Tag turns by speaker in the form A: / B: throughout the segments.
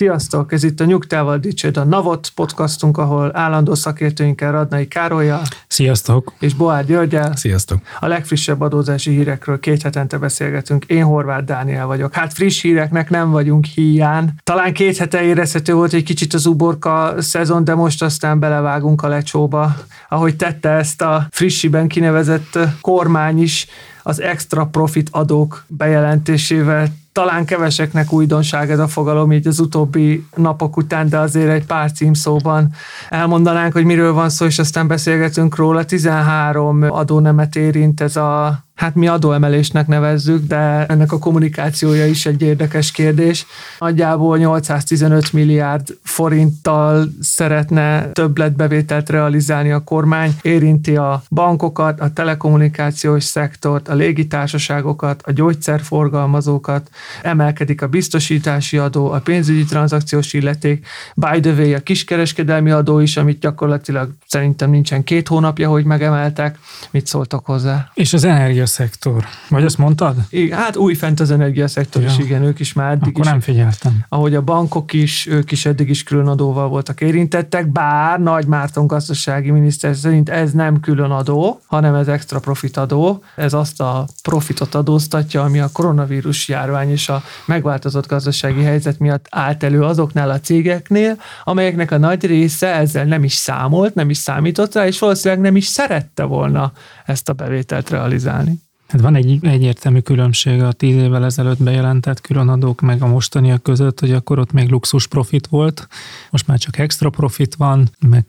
A: Sziasztok! Ez itt a Nyugtával Dicsőd a Navot podcastunk, ahol állandó szakértőinkkel Radnai Károlyjal
B: Sziasztok!
A: és Boár Györgyel
B: Sziasztok!
A: a legfrissebb adózási hírekről két hetente beszélgetünk. Én Horváth Dániel vagyok. Hát friss híreknek nem vagyunk hiány. Talán két hete érezhető volt egy kicsit az uborka szezon, de most aztán belevágunk a lecsóba. Ahogy tette ezt a frissiben kinevezett kormány is, az extra profit adók bejelentésével talán keveseknek újdonság ez a fogalom így az utóbbi napok után, de azért egy pár címszóban elmondanánk, hogy miről van szó, és aztán beszélgetünk róla. 13 adónemet érint ez a hát mi adóemelésnek nevezzük, de ennek a kommunikációja is egy érdekes kérdés. Nagyjából 815 milliárd forinttal szeretne többletbevételt realizálni a kormány, érinti a bankokat, a telekommunikációs szektort, a légitársaságokat, a gyógyszerforgalmazókat, emelkedik a biztosítási adó, a pénzügyi tranzakciós illeték, by the way a kiskereskedelmi adó is, amit gyakorlatilag szerintem nincsen két hónapja, hogy megemeltek. Mit szóltak hozzá?
B: És az energiaszektor. Vagy azt mondtad?
A: Igen, hát új fent az energiaszektor is, igen, ők is már eddig
B: Akkor
A: is.
B: nem figyeltem.
A: Ahogy a bankok is, ők is eddig is külön adóval voltak érintettek, bár Nagy Márton gazdasági miniszter szerint ez nem külön adó, hanem ez extra profit adó. Ez azt a profitot adóztatja, ami a koronavírus járvány és a megváltozott gazdasági helyzet miatt állt elő azoknál a cégeknél, amelyeknek a nagy része ezzel nem is számolt, nem is számított rá, és valószínűleg nem is szerette volna ezt a bevételt realizálni.
B: Hát van egy egyértelmű különbség a tíz évvel ezelőtt bejelentett különadók meg a mostaniak között, hogy akkor ott még luxus profit volt, most már csak extra profit van, meg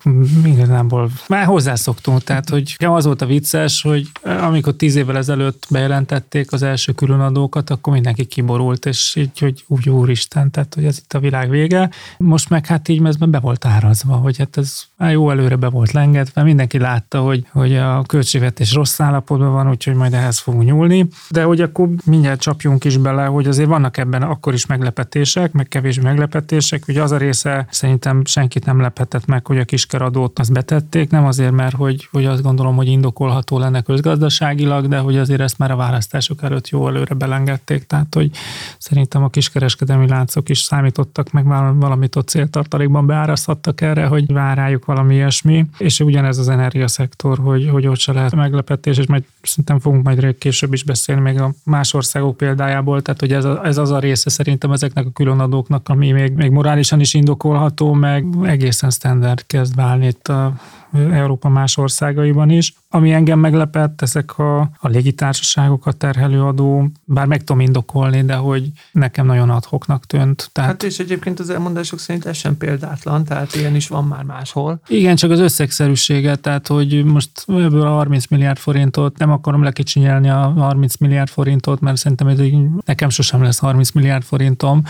B: igazából már hozzászoktunk, tehát hogy az volt a vicces, hogy amikor tíz évvel ezelőtt bejelentették az első különadókat, akkor mindenki kiborult, és így, hogy úgy úristen, tehát hogy ez itt a világ vége. Most meg hát így ez be volt árazva, hogy hát ez már jó előre be volt lengetve, mindenki látta, hogy, hogy a költségvetés rossz állapotban van, úgyhogy majd ehhez fogunk nyúlni. De hogy akkor mindjárt csapjunk is bele, hogy azért vannak ebben akkor is meglepetések, meg kevés meglepetések. Ugye az a része szerintem senkit nem lephetett meg, hogy a kiskeradót azt betették, nem azért, mert hogy, hogy azt gondolom, hogy indokolható lenne közgazdaságilag, de hogy azért ezt már a választások előtt jó előre belengedték. Tehát, hogy szerintem a kiskereskedelmi láncok is számítottak, meg val- valamit ott céltartalékban beárazhattak erre, hogy vár rájuk valami ilyesmi. És ugyanez az energiaszektor, hogy, hogy ott se lehet meglepetés, és majd szerintem fogunk majd később is beszélni még a más országok példájából, tehát hogy ez, a, ez az a része szerintem ezeknek a különadóknak, ami még, még morálisan is indokolható, meg egészen standard kezd válni itt a Európa más országaiban is. Ami engem meglepett, ezek a, a légitársaságokat terhelő adó, bár meg tudom indokolni, de hogy nekem nagyon adhoknak tűnt. Tehát
A: Hát és egyébként az elmondások szerint ez sem példátlan, tehát ilyen is van már máshol.
B: Igen, csak az összegszerűsége, tehát hogy most ebből a 30 milliárd forintot nem akarom lekicsinyelni a 30 milliárd forintot, mert szerintem ez így, nekem sosem lesz 30 milliárd forintom,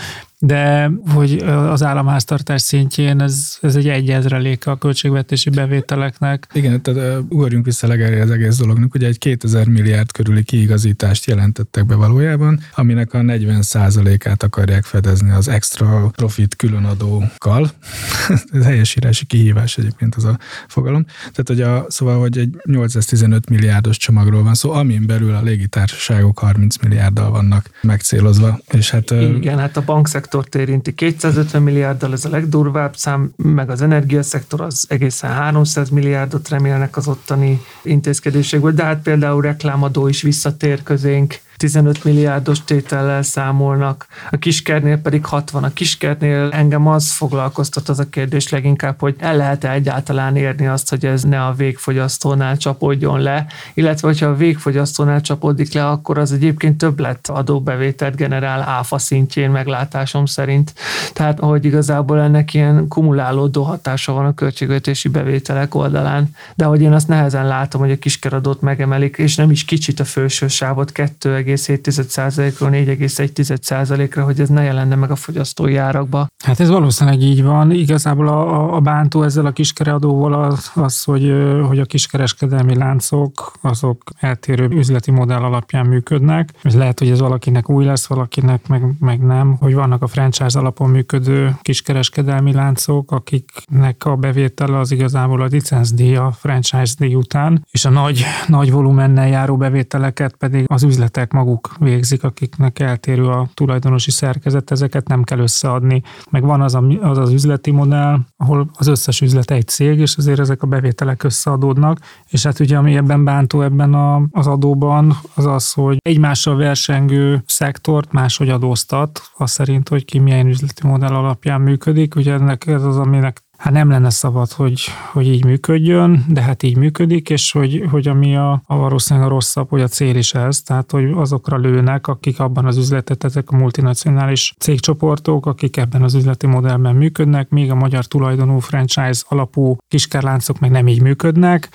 B: de hogy az államháztartás szintjén ez, ez egy egyezreléke a költségvetési bevételeknek.
C: Igen, tehát ugorjunk vissza legelőre az egész dolognak. Ugye egy 2000 milliárd körüli kiigazítást jelentettek be valójában, aminek a 40%-át akarják fedezni az extra profit különadókkal. Ez helyesírási kihívás egyébként az a fogalom. Tehát, hogy a, szóval, hogy egy 815 milliárdos csomagról van szó, amin belül a légitársaságok 30 milliárddal vannak megcélozva. És hát
A: Igen, hát a bankszektort érinti. 250 milliárddal, ez a legdurvább szám, meg az energiaszektor az egészen 300 milliárdot remélnek az ottani intézkedésekből, de hát például reklámadó is visszatér közénk, 15 milliárdos tétellel számolnak, a kiskernél pedig 60. A kiskernél engem az foglalkoztat az a kérdés leginkább, hogy el lehet-e egyáltalán érni azt, hogy ez ne a végfogyasztónál csapódjon le, illetve hogyha a végfogyasztónál csapódik le, akkor az egyébként többlet adóbevételt generál áfa szintjén meglátásom szerint. Tehát, hogy igazából ennek ilyen kumulálódó hatása van a költségvetési bevételek oldalán, de hogy én azt nehezen látom, hogy a kiskeradót megemelik, és nem is kicsit a felső sávot 2 0,7%-ról 4,1%-ra, hogy ez ne jelenne meg a fogyasztói árakba.
B: Hát ez valószínűleg így van. Igazából a, a bántó ezzel a kiskereadóval az, az hogy, hogy a kiskereskedelmi láncok azok eltérő üzleti modell alapján működnek. Ez lehet, hogy ez valakinek új lesz, valakinek meg, meg nem, hogy vannak a franchise alapon működő kiskereskedelmi láncok, akiknek a bevétele az igazából a licencdíj a franchise díj után, és a nagy, nagy volumennel járó bevételeket pedig az üzletek maguk végzik, akiknek eltérő a tulajdonosi szerkezet, ezeket nem kell összeadni. Meg van az a, az, az üzleti modell, ahol az összes üzlet egy cég, és azért ezek a bevételek összeadódnak, és hát ugye ami ebben bántó ebben a, az adóban, az az, hogy egymással versengő szektort máshogy adóztat, az szerint, hogy ki milyen üzleti modell alapján működik. Ugye ennek ez az, aminek hát nem lenne szabad, hogy, hogy így működjön, de hát így működik, és hogy, hogy ami a, a valószínűleg a rosszabb, hogy a cél is ez, tehát hogy azokra lőnek, akik abban az üzletet, ezek a multinacionális cégcsoportok, akik ebben az üzleti modellben működnek, míg a magyar tulajdonú franchise alapú kiskerláncok meg nem így működnek,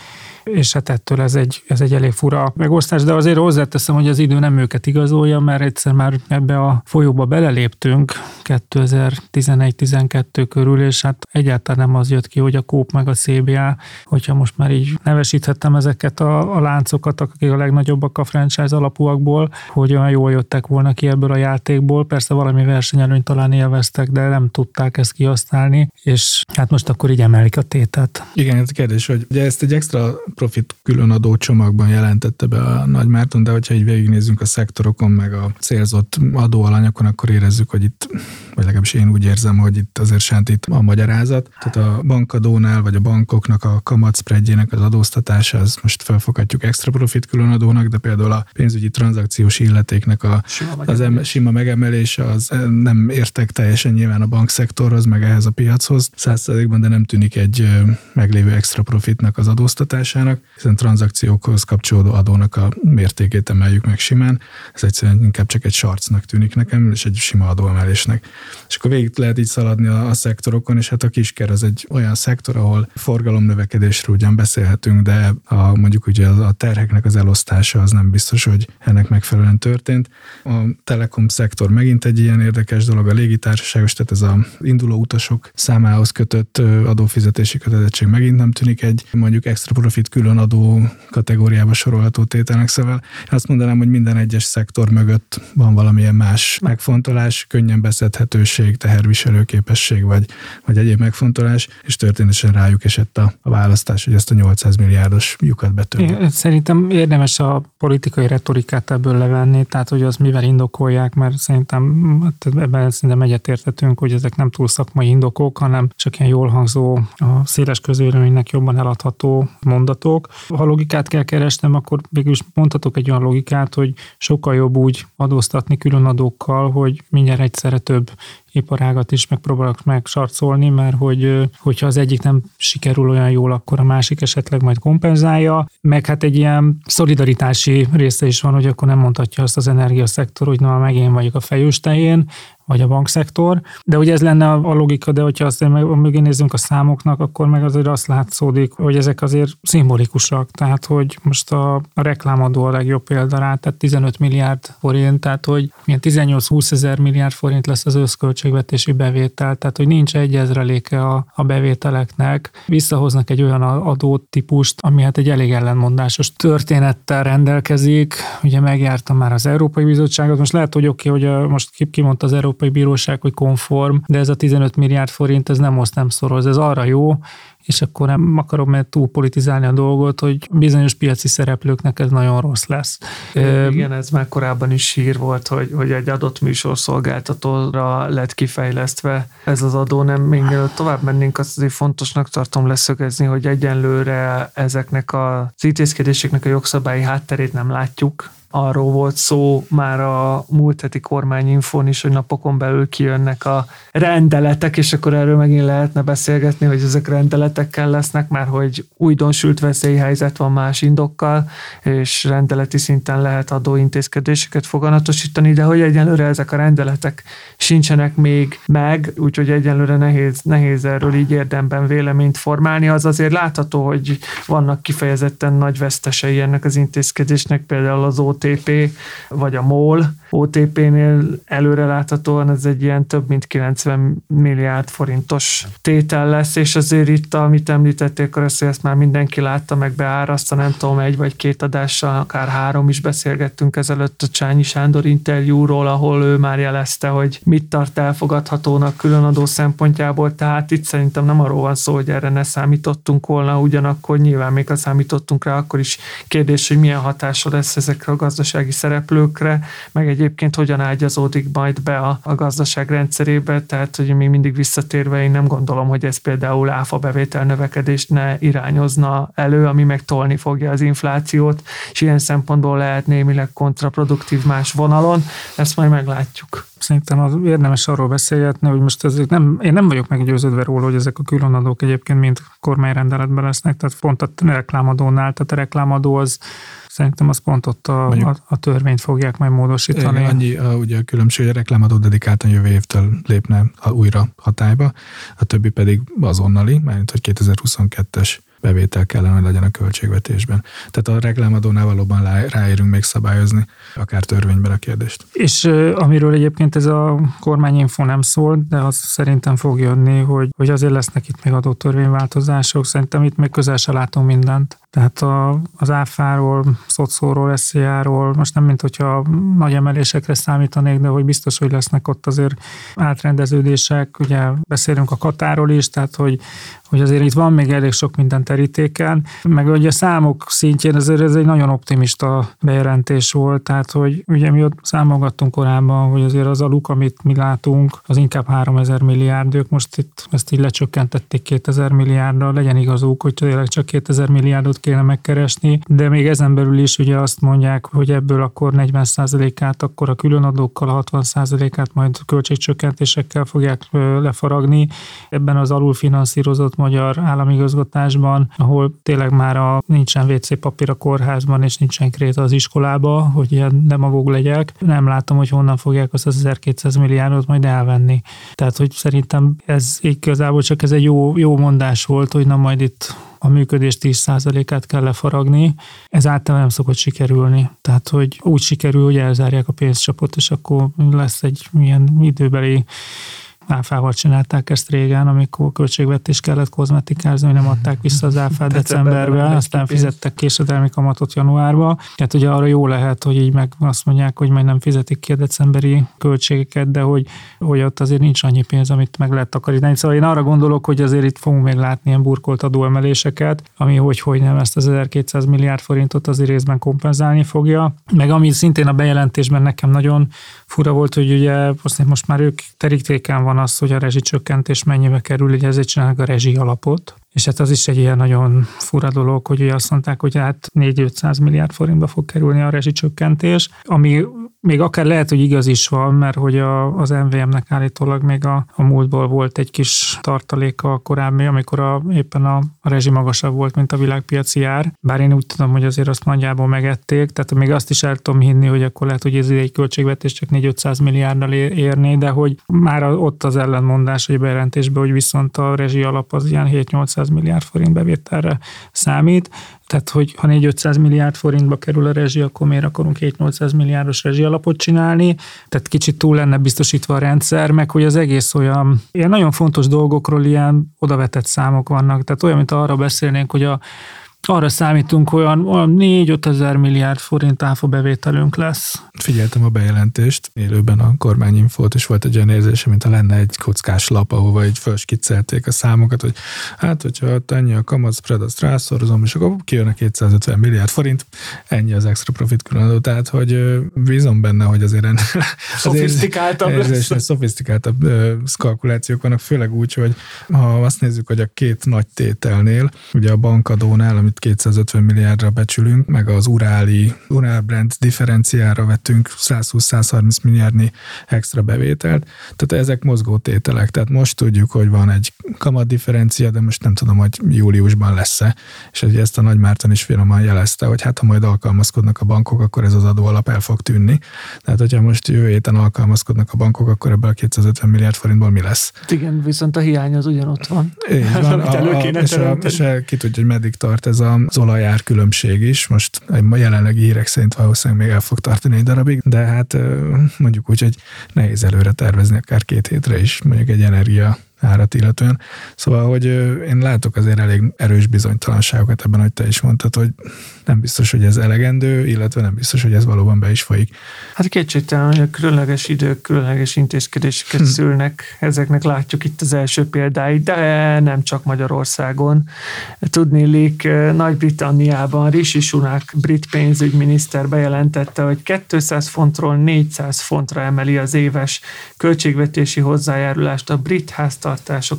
B: és hát ettől ez egy, ez egy elég fura megosztás, de azért hozzáteszem, hogy az idő nem őket igazolja, mert egyszer már ebbe a folyóba beleléptünk 2011-12 körül, és hát egyáltalán nem az jött ki, hogy a Kóp meg a CBA, hogyha most már így nevesíthettem ezeket a, a láncokat, akik a legnagyobbak a franchise alapúakból, hogy olyan jól jöttek volna ki ebből a játékból. Persze valami versenyelőnyt talán élveztek, de nem tudták ezt kihasználni, és hát most akkor így emelik a tétet.
C: Igen, ez a kérdés, hogy ugye ezt egy extra profit különadó csomagban jelentette be a Nagy Márton, de hogyha így végignézzünk a szektorokon, meg a célzott adóalanyokon, akkor érezzük, hogy itt, vagy legalábbis én úgy érzem, hogy itt azért sántít a magyarázat. Tehát a bankadónál, vagy a bankoknak a kamatszpredjének az adóztatása, az most felfoghatjuk extra profit különadónak, de például a pénzügyi tranzakciós illetéknek a sima az em, sima megemelése az nem értek teljesen nyilván a bankszektorhoz, meg ehhez a piachoz. Százszerzékben, de nem tűnik egy meglévő extra profitnak az adóztatásának adónak, hiszen tranzakciókhoz kapcsolódó adónak a mértékét emeljük meg simán. Ez egyszerűen inkább csak egy sarcnak tűnik nekem, és egy sima adóemelésnek. És akkor végig lehet így szaladni a, a szektorokon, és hát a kisker az egy olyan szektor, ahol forgalomnövekedésről ugyan beszélhetünk, de a, mondjuk ugye a terheknek az elosztása az nem biztos, hogy ennek megfelelően történt. A telekom szektor megint egy ilyen érdekes dolog, a légitársaságos, tehát ez a induló utasok számához kötött adófizetési kötelezettség megint nem tűnik egy mondjuk extra profit külön adó kategóriába sorolható tételnek, szóval azt mondanám, hogy minden egyes szektor mögött van valamilyen más megfontolás, könnyen beszedhetőség, teherviselő képesség, vagy, vagy egyéb megfontolás, és történetesen rájuk esett a, a választás, hogy ezt a 800 milliárdos lyukat betölteni.
B: Szerintem érdemes a politikai retorikát ebből levenni, tehát hogy az mivel indokolják, mert szerintem hát ebben szerintem egyetértetünk, hogy ezek nem túl szakmai indokok, hanem csak ilyen jól hangzó, a széles közvéleménynek jobban eladható mondatok, adók. Ha logikát kell keresnem, akkor végül is mondhatok egy olyan logikát, hogy sokkal jobb úgy adóztatni külön adókkal, hogy mindjárt egyszerre több iparágat is megpróbálok megsarcolni, mert hogy, hogyha az egyik nem sikerül olyan jól, akkor a másik esetleg majd kompenzálja. Meg hát egy ilyen szolidaritási része is van, hogy akkor nem mondhatja azt az energiaszektor, hogy na, meg én vagyok a fejőstején, vagy a bankszektor. De ugye ez lenne a logika, de hogyha azt mögé nézzünk a számoknak, akkor meg azért azt látszódik, hogy ezek azért szimbolikusak. Tehát, hogy most a, a reklámadó a legjobb példa rá, tehát 15 milliárd forint, tehát hogy milyen 18-20 ezer milliárd forint lesz az összköltségvetési bevétel, tehát hogy nincs egy ezreléke a, a bevételeknek. Visszahoznak egy olyan adótípust, ami hát egy elég ellenmondásos történettel rendelkezik. Ugye megjártam már az Európai Bizottságot, most lehet, hogy oké, okay, hogy a, most kimondta az Európai Bíróság, hogy konform, de ez a 15 milliárd forint, ez nem oszt, nem szoroz, ez arra jó, és akkor nem akarom mert túl politizálni a dolgot, hogy bizonyos piaci szereplőknek ez nagyon rossz lesz.
A: Igen, ez már korábban is sír volt, hogy, hogy egy adott műsorszolgáltatóra lett kifejlesztve ez az adó, nem még tovább mennénk, azt azért fontosnak tartom leszögezni, hogy egyenlőre ezeknek az intézkedéseknek a jogszabályi hátterét nem látjuk, arról volt szó már a múlt heti kormányinfon is, hogy napokon belül kijönnek a rendeletek, és akkor erről megint lehetne beszélgetni, hogy ezek rendeletekkel lesznek, már hogy újdonsült veszélyhelyzet van más indokkal, és rendeleti szinten lehet adóintézkedéseket foganatosítani, de hogy egyenlőre ezek a rendeletek sincsenek még meg, úgyhogy egyenlőre nehéz, nehéz erről így érdemben véleményt formálni, az azért látható, hogy vannak kifejezetten nagy vesztesei ennek az intézkedésnek, például az OTP vagy a MOL. OTP-nél előreláthatóan ez egy ilyen több mint 90 milliárd forintos tétel lesz, és azért itt, amit említették, akkor ezt, már mindenki látta, meg beáraszta, nem tudom, egy vagy két adással, akár három is beszélgettünk ezelőtt a Csányi Sándor interjúról, ahol ő már jelezte, hogy mit tart elfogadhatónak különadó szempontjából, tehát itt szerintem nem arról van szó, hogy erre ne számítottunk volna, ugyanakkor nyilván még ha számítottunk rá, akkor is kérdés, hogy milyen hatása lesz ezekre a gazdasági szereplőkre, meg egyébként hogyan ágyazódik majd be a, a gazdaság rendszerébe, tehát hogy még mindig visszatérve én nem gondolom, hogy ez például áfa bevétel növekedést ne irányozna elő, ami meg tolni fogja az inflációt, és ilyen szempontból lehet némileg kontraproduktív más vonalon, ezt majd meglátjuk.
B: Szerintem az érdemes arról beszélgetni, hogy most ezek nem, én nem vagyok meggyőződve róla, hogy ezek a különadók egyébként mind kormányrendeletben lesznek, tehát pont a reklámadónál, tehát a reklámadó az Szerintem az pont ott a, a, a törvényt fogják majd módosítani.
C: Annyi a, ugye a különbség, hogy a reklámadó dedikáltan jövő évtől lépne újra hatályba, a többi pedig azonnali, mert hogy 2022-es bevétel kellene, hogy legyen a költségvetésben. Tehát a reklámadónál valóban ráérünk még szabályozni, akár törvényben a kérdést.
B: És amiről egyébként ez a kormányinfo nem szól, de az szerintem fog jönni, hogy, hogy azért lesznek itt még adott törvényváltozások. Szerintem itt még közel se látunk mindent. Tehát a, az áfáról, szocóról, SZIA-ról, most nem mint hogyha nagy emelésekre számítanék, de hogy biztos, hogy lesznek ott azért átrendeződések. Ugye beszélünk a Katáról is, tehát hogy, hogy azért itt van még elég sok minden terítéken, meg ugye a számok szintjén azért ez egy nagyon optimista bejelentés volt, tehát hogy ugye mi ott számolgattunk korábban, hogy azért az a luk, amit mi látunk, az inkább 3000 milliárd, ők most itt ezt így lecsökkentették 2000 milliárdra, legyen igazuk, hogy tényleg csak 2000 milliárdot kéne megkeresni, de még ezen belül is ugye azt mondják, hogy ebből akkor 40%-át akkor a különadókkal, a 60%-át majd költségcsökkentésekkel fogják lefaragni. Ebben az alulfinanszírozott magyar államigazgatásban, ahol tényleg már a, nincsen WC papír a kórházban, és nincsen kréta az iskolába, hogy ilyen demagóg legyek. Nem látom, hogy honnan fogják azt az 1200 milliárdot majd elvenni. Tehát, hogy szerintem ez igazából csak ez egy jó, jó mondás volt, hogy na majd itt a működés 10%-át kell lefaragni, ez általában nem szokott sikerülni. Tehát, hogy úgy sikerül, hogy elzárják a pénzcsapot, és akkor lesz egy milyen időbeli áfával csinálták ezt régen, amikor költségvetés kellett kozmetikázni, hogy nem adták vissza az áfát decemberben, aztán fizettek késedelmi kamatot januárba. Tehát ugye arra jó lehet, hogy így meg azt mondják, hogy majd nem fizetik ki a decemberi költségeket, de hogy, hogy ott azért nincs annyi pénz, amit meg lehet takarítani. Szóval én arra gondolok, hogy azért itt fogunk még látni ilyen burkolt adóemeléseket, ami hogy, hogy nem ezt az 1200 milliárd forintot azért részben kompenzálni fogja. Meg ami szintén a bejelentésben nekem nagyon fura volt, hogy ugye most már ők terítéken van az, hogy a rezsicsökkentés mennyibe kerül, ugye ezért csinálnak a rezsi alapot, és hát az is egy ilyen nagyon fura dolog, hogy ugye azt mondták, hogy hát 4-500 milliárd forintba fog kerülni a rezsicsökkentés, ami még akár lehet, hogy igaz is van, mert hogy a, az MVM-nek állítólag még a, a múltból volt egy kis tartaléka korábbi, amikor a, éppen a, a rezsi magasabb volt, mint a világpiaci ár. Bár én úgy tudom, hogy azért azt nagyjából megették, tehát még azt is el tudom hinni, hogy akkor lehet, hogy ez egy költségvetés csak 4-500 milliárddal érni, de hogy már ott az ellenmondás, hogy bejelentésben, hogy viszont a rezsi alap az ilyen 7-800 milliárd forint bevételre számít, tehát, hogy ha 4-500 milliárd forintba kerül a rezsi, akkor miért akarunk 7-800 milliárdos rezsi alapot csinálni? Tehát kicsit túl lenne biztosítva a rendszer, meg hogy az egész olyan, ilyen nagyon fontos dolgokról ilyen odavetett számok vannak. Tehát olyan, mint arra beszélnénk, hogy a arra számítunk, olyan, olyan 4-5 ezer milliárd forint áfa bevételünk lesz.
C: Figyeltem a bejelentést élőben a kormányinfót, és volt egy olyan érzése, mint ha lenne egy kockás lap, ahova így felskiccelték a számokat, hogy hát, hogyha ennyi a kamat spread, azt rászorozom, és akkor kijön a 250 milliárd forint, ennyi az extra profit különadó. Tehát, hogy bízom benne, hogy azért ennél
A: szofisztikáltabb
C: érzés, lesz. Szofisztikáltabb kalkulációk vannak, főleg úgy, hogy ha azt nézzük, hogy a két nagy tételnél, ugye a bankadónál, amit 250 milliárdra becsülünk, meg az uráli, urál brand differenciára vettünk 120-130 milliárdnyi extra bevételt. Tehát ezek mozgó tételek. Tehát most tudjuk, hogy van egy kamat differencia, de most nem tudom, hogy júliusban lesz-e. És hogy ezt a Nagy Márton is finoman jelezte, hogy hát ha majd alkalmazkodnak a bankok, akkor ez az adó alap el fog tűnni. Tehát, hogyha most jövő héten alkalmazkodnak a bankok, akkor ebből a 250 milliárd forintból mi lesz?
A: Igen, viszont a hiány az ugyanott van.
C: Így van, a, a, és, a, és a, ki tudja, hogy meddig tart ez ez az olajár különbség is. Most a jelenlegi hírek szerint valószínűleg még el fog tartani egy darabig, de hát mondjuk úgy, hogy nehéz előre tervezni, akár két hétre is mondjuk egy energia árat illetően. Szóval, hogy én látok azért elég erős bizonytalanságokat ebben, hogy te is mondtad, hogy nem biztos, hogy ez elegendő, illetve nem biztos, hogy ez valóban be is folyik.
A: Hát kétségtelen, hogy a különleges idők, különleges intézkedéseket hm. szülnek, ezeknek látjuk itt az első példáit, de nem csak Magyarországon. Tudnélik, Nagy-Britanniában Rishi Sunak, brit pénzügyminiszter bejelentette, hogy 200 fontról 400 fontra emeli az éves költségvetési hozzájárulást a brit háztartások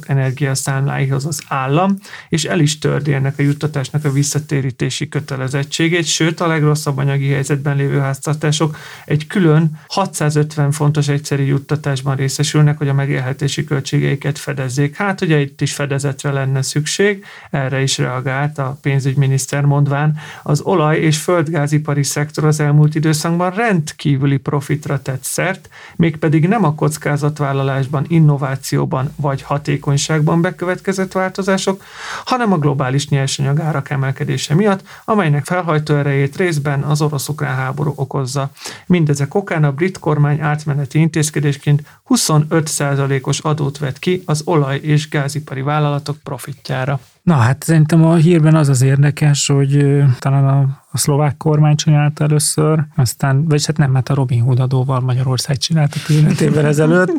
A: energiaszámláihoz az állam, és el is tördi ennek a juttatásnak a visszatérítési kötelezettségét, sőt a legrosszabb anyagi helyzetben lévő háztartások egy külön 650 fontos egyszerű juttatásban részesülnek, hogy a megélhetési költségeiket fedezzék. Hát ugye itt is fedezetre lenne szükség, erre is reagált a pénzügyminiszter mondván, az olaj- és földgázipari szektor az elmúlt időszakban rendkívüli profitra tett szert, mégpedig nem a kockázatvállalásban, innovációban vagy hatékonyságban bekövetkezett változások, hanem a globális nyersanyagárak emelkedése miatt, amelynek felhajtó erejét részben az orosz-ukrán háború okozza. Mindezek okán a brit kormány átmeneti intézkedésként 25%-os adót vett ki az olaj- és gázipari vállalatok profitjára.
B: Na hát szerintem a hírben az az érdekes, hogy talán a a szlovák kormány csinálta először, aztán, vagyis hát nem, mert a Robin Hood adóval Magyarország csinálta 15 évvel ezelőtt.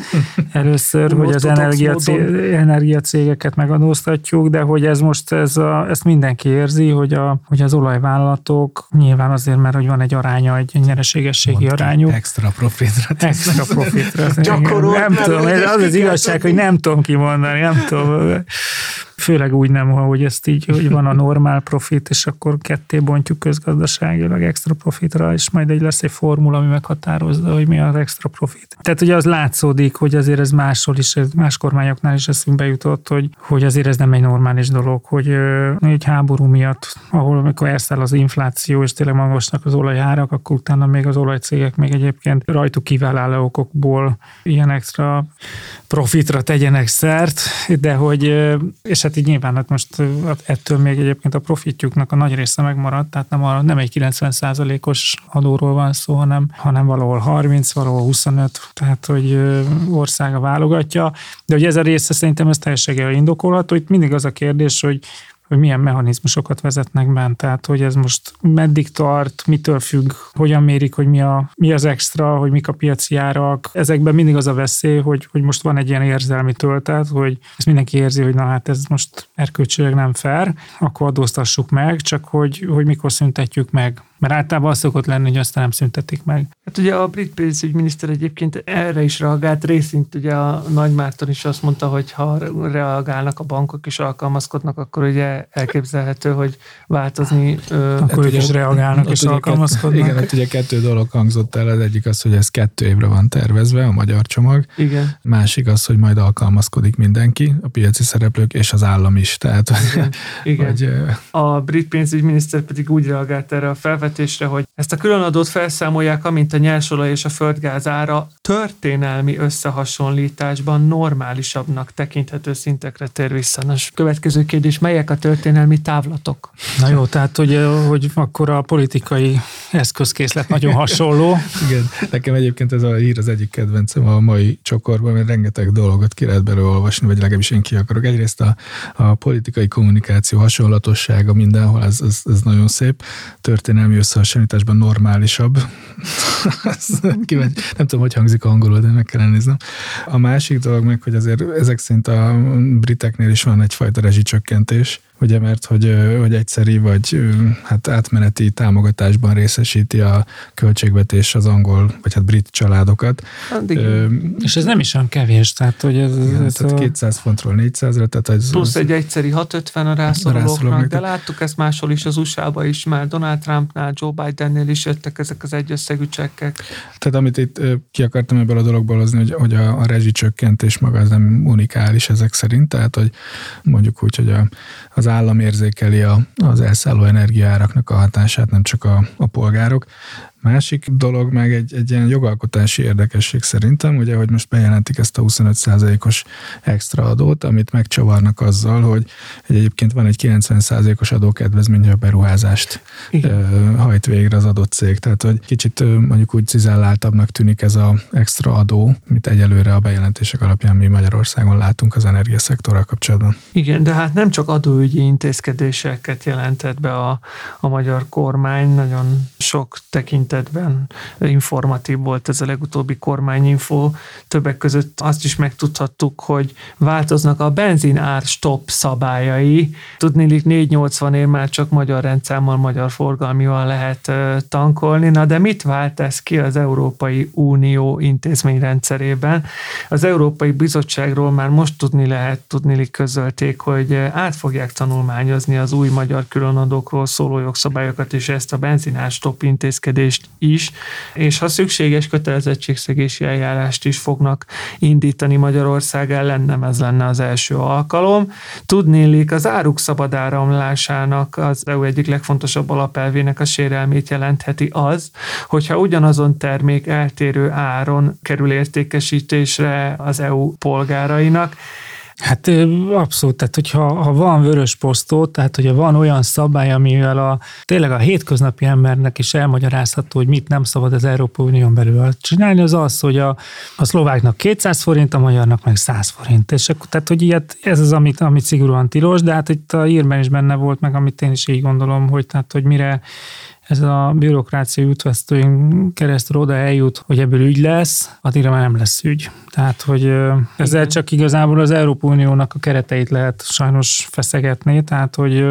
B: Először, hogy az energiacégeket megadóztatjuk, de hogy ez most, ez a, ezt mindenki érzi, hogy, a, hogy az olajvállalatok nyilván azért, mert hogy van egy aránya, egy nyereségességi Mondta, arányuk.
C: Extra profitra.
B: Extra profitra. nem tudom, ez az az igazság, hogy nem tudom kimondani, nem tudom. Főleg úgy nem, hogy ezt így, hogy van a normál profit, és akkor ketté bontjuk közgazdaságilag extra profitra, és majd egy lesz egy formula, ami meghatározza, hogy mi az extra profit. Tehát ugye az látszódik, hogy azért ez máshol is, más kormányoknál is eszünkbe jutott, hogy, hogy azért ez nem egy normális dolog, hogy egy háború miatt, ahol amikor elszáll az infláció, és tényleg magasnak az olajárak, akkor utána még az olajcégek még egyébként rajtuk kiváló okokból ilyen extra profitra tegyenek szert, de hogy, és hát így nyilván hát most ettől még egyébként a profitjuknak a nagy része megmaradt, tehát nem, a, nem egy 90%-os adóról van szó, hanem, hanem valahol 30, valahol 25, tehát hogy országa válogatja, de hogy ez a része szerintem ez teljesen indokolható. Itt mindig az a kérdés, hogy hogy milyen mechanizmusokat vezetnek bent, tehát hogy ez most meddig tart, mitől függ, hogyan mérik, hogy mi, a, mi az extra, hogy mik a piaci árak. Ezekben mindig az a veszély, hogy, hogy most van egy ilyen érzelmi töltet, hogy ezt mindenki érzi, hogy na hát ez most erkölcsileg nem fair, akkor adóztassuk meg, csak hogy, hogy mikor szüntetjük meg. Mert általában az szokott lenni, hogy aztán nem szüntetik meg.
A: Hát ugye a brit pénzügyminiszter egyébként erre is reagált, részint ugye a Nagy Márton is azt mondta, hogy ha reagálnak a bankok és alkalmazkodnak, akkor ugye elképzelhető, hogy változni...
B: Akkor hát is reagálnak és alkalmazkodnak.
C: Igen, hát ugye kettő dolog hangzott el, az egyik az, hogy ez kettő évre van tervezve, a magyar csomag.
A: Igen.
C: Másik az, hogy majd alkalmazkodik mindenki, a piaci szereplők és az állam is. Tehát,
A: Igen. Igen. Hogy, a brit pénzügyminiszter pedig úgy reagált erre a felvetésre, felvetésre, hogy ezt a különadót felszámolják, amint a nyersolaj és a földgáz ára történelmi összehasonlításban normálisabbnak tekinthető szintekre tér vissza. Nos, következő kérdés, melyek a történelmi távlatok?
B: Na jó, tehát hogy, hogy akkor a politikai eszközkészlet nagyon hasonló.
C: Igen, nekem egyébként ez a hír az egyik kedvencem a mai csokorban, mert rengeteg dolgot ki lehet belőle olvasni, vagy legalábbis én ki akarok. Egyrészt a, a politikai kommunikáció hasonlatossága mindenhol, ez, ez, ez nagyon szép. Történelmi összehasonlításban normálisabb. nem tudom, hogy hangzik angolul, de meg kellene néznem. A másik dolog meg, hogy azért ezek szerint a briteknél is van egyfajta rezsicsökkentés, ugye, mert hogy, hogy egyszeri vagy hát átmeneti támogatásban részesíti a költségvetés az angol, vagy hát brit családokat.
B: Ö, és ez nem is olyan kevés, tehát hogy ez,
C: igen, ez tehát a... 200 fontról 400-ra, tehát ez,
A: Plusz egy egyszeri 650 a rászorulóknak, de láttuk ezt máshol is, az USA-ba is már, Donald Trumpnál, Joe Bidennél is jöttek ezek az egyösszegű csekkek.
C: Tehát amit itt ki akartam ebből a dologból hozni, hogy, hogy a, a rezsicsökkentés maga az nem unikális ezek szerint, tehát hogy mondjuk úgy, hogy a, az állam érzékeli a, az elszálló energiaáraknak a hatását, nem csak a, a polgárok, Másik dolog meg egy, egy ilyen jogalkotási érdekesség szerintem, ugye, hogy most bejelentik ezt a 25%-os extra adót, amit megcsavarnak azzal, hogy egyébként van egy 90%-os adókedvezmény, hogy a beruházást Igen. hajt végre az adott cég. Tehát, hogy kicsit mondjuk úgy cizelláltabbnak tűnik ez a extra adó, mint egyelőre a bejelentések alapján mi Magyarországon látunk az energiaszektorral kapcsolatban.
A: Igen, de hát nem csak adóügyi intézkedéseket jelentett be a, a magyar kormány, nagyon sok tekintetben informatív volt ez a legutóbbi kormányinfo. Többek között azt is megtudhattuk, hogy változnak a benzinár stop szabályai. Tudni, 480 ér már csak magyar rendszámmal, magyar forgalmival lehet tankolni. Na de mit vált ez ki az Európai Unió intézményrendszerében? Az Európai Bizottságról már most tudni lehet, tudni közölték, hogy át fogják tanulmányozni az új magyar különadókról szóló jogszabályokat, és ezt a benzinás stop intézkedést is, és ha szükséges kötelezettségszegési eljárást is fognak indítani Magyarország ellen, nem ez lenne az első alkalom. Tudnélik az áruk szabad áramlásának az EU egyik legfontosabb alapelvének a sérelmét jelentheti az, hogyha ugyanazon termék eltérő áron kerül értékesítésre az EU polgárainak,
B: Hát abszolút, tehát hogyha ha van vörös posztó, tehát hogyha van olyan szabály, amivel a, tényleg a hétköznapi embernek is elmagyarázható, hogy mit nem szabad az Európai Unión belül csinálni, az az, hogy a, a szlováknak 200 forint, a magyarnak meg 100 forint. És akkor, tehát, hogy ilyet, ez az, amit, amit szigorúan tilos, de hát itt a írben is benne volt, meg amit én is így gondolom, hogy tehát, hogy mire ez a bürokrácia útvesztőink keresztül oda eljut, hogy ebből ügy lesz, addigra már nem lesz ügy. Tehát, hogy ezzel csak igazából az Európai Uniónak a kereteit lehet sajnos feszegetni, tehát, hogy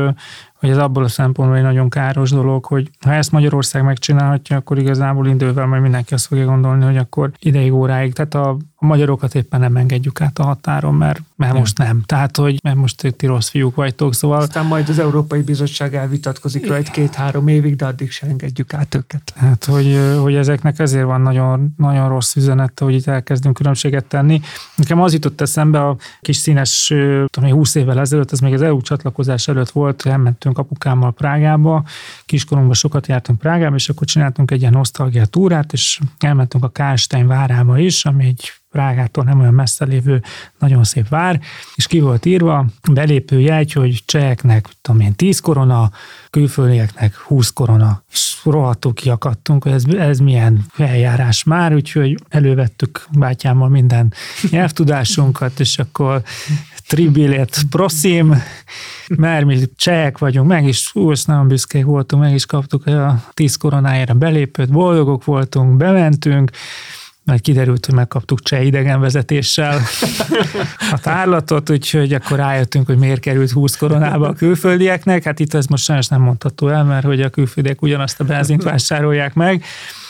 B: hogy ez abból a szempontból egy nagyon káros dolog, hogy ha ezt Magyarország megcsinálhatja, akkor igazából idővel majd mindenki azt fogja gondolni, hogy akkor ideig óráig, tehát a, a magyarokat éppen nem engedjük át a határon, mert, mert nem. most nem. Tehát, hogy mert most ti rossz fiúk vagytok, szóval...
A: Aztán majd az Európai Bizottság elvitatkozik rá egy két-három évig, de addig se engedjük át őket.
B: Hát, hogy, hogy ezeknek ezért van nagyon, nagyon rossz üzenete, hogy itt elkezdünk különbséget tenni. Nekem az jutott eszembe a kis színes, tudom, 20 évvel ezelőtt, ez még az EU csatlakozás előtt volt, elmentünk elmentünk apukámmal Prágába, kiskorunkban sokat jártunk Prágába, és akkor csináltunk egy ilyen nosztalgia túrát, és elmentünk a Kárstein várába is, ami egy Prágától nem olyan messze lévő nagyon szép vár, és ki volt írva belépő jegy, hogy cseheknek, tudom én, 10 korona, külföldieknek 20 korona. És rohadtul kiakadtunk, hogy ez, ez milyen eljárás már, úgyhogy elővettük bátyámmal minden nyelvtudásunkat, és akkor tribilet prosim, mert mi csehek vagyunk, meg is, hú, nagyon büszkék voltunk, meg is kaptuk a tíz koronájára belépőt, boldogok voltunk, bementünk, majd kiderült, hogy megkaptuk cseh idegenvezetéssel a tárlatot, úgyhogy akkor rájöttünk, hogy miért került 20 koronába a külföldieknek. Hát itt ez most sajnos nem mondható el, mert hogy a külföldiek ugyanazt a benzint vásárolják meg,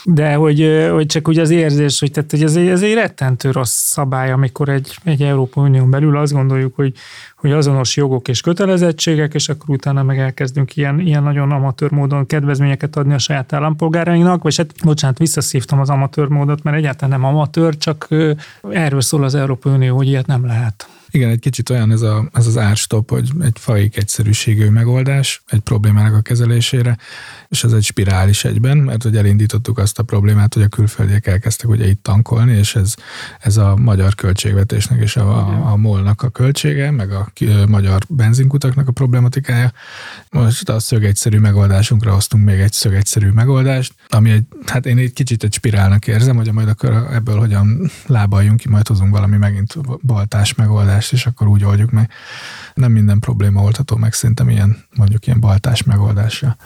B: de hogy, hogy csak úgy az érzés, hogy, tehát, hogy ez, egy, ez egy rettentő rossz szabály, amikor egy, egy Európai Unión belül azt gondoljuk, hogy, hogy azonos jogok és kötelezettségek, és akkor utána meg elkezdünk ilyen, ilyen nagyon amatőr módon kedvezményeket adni a saját állampolgárainak, vagy hát bocsánat, visszaszívtam az amatőr módot, mert egyáltalán nem amatőr, csak erről szól az Európai Unió, hogy ilyet nem lehet.
C: Igen, egy kicsit olyan ez, a, ez az árstop, hogy egy faik egyszerűségű megoldás egy problémának a kezelésére, és ez egy spirális egyben, mert hogy elindítottuk azt a problémát, hogy a külföldiek elkezdtek ugye itt tankolni, és ez, ez a magyar költségvetésnek és a, a, a molnak a költsége, meg a magyar benzinkutaknak a problematikája. Most a szögegyszerű megoldásunkra hoztunk még egy szögegyszerű megoldást, ami egy, hát én egy kicsit egy spirálnak érzem, hogy majd akkor ebből hogyan lábaljunk ki, majd hozunk valami megint baltás megoldást, és akkor úgy oldjuk meg. Nem minden probléma oldható meg szerintem ilyen, mondjuk ilyen baltás megoldással.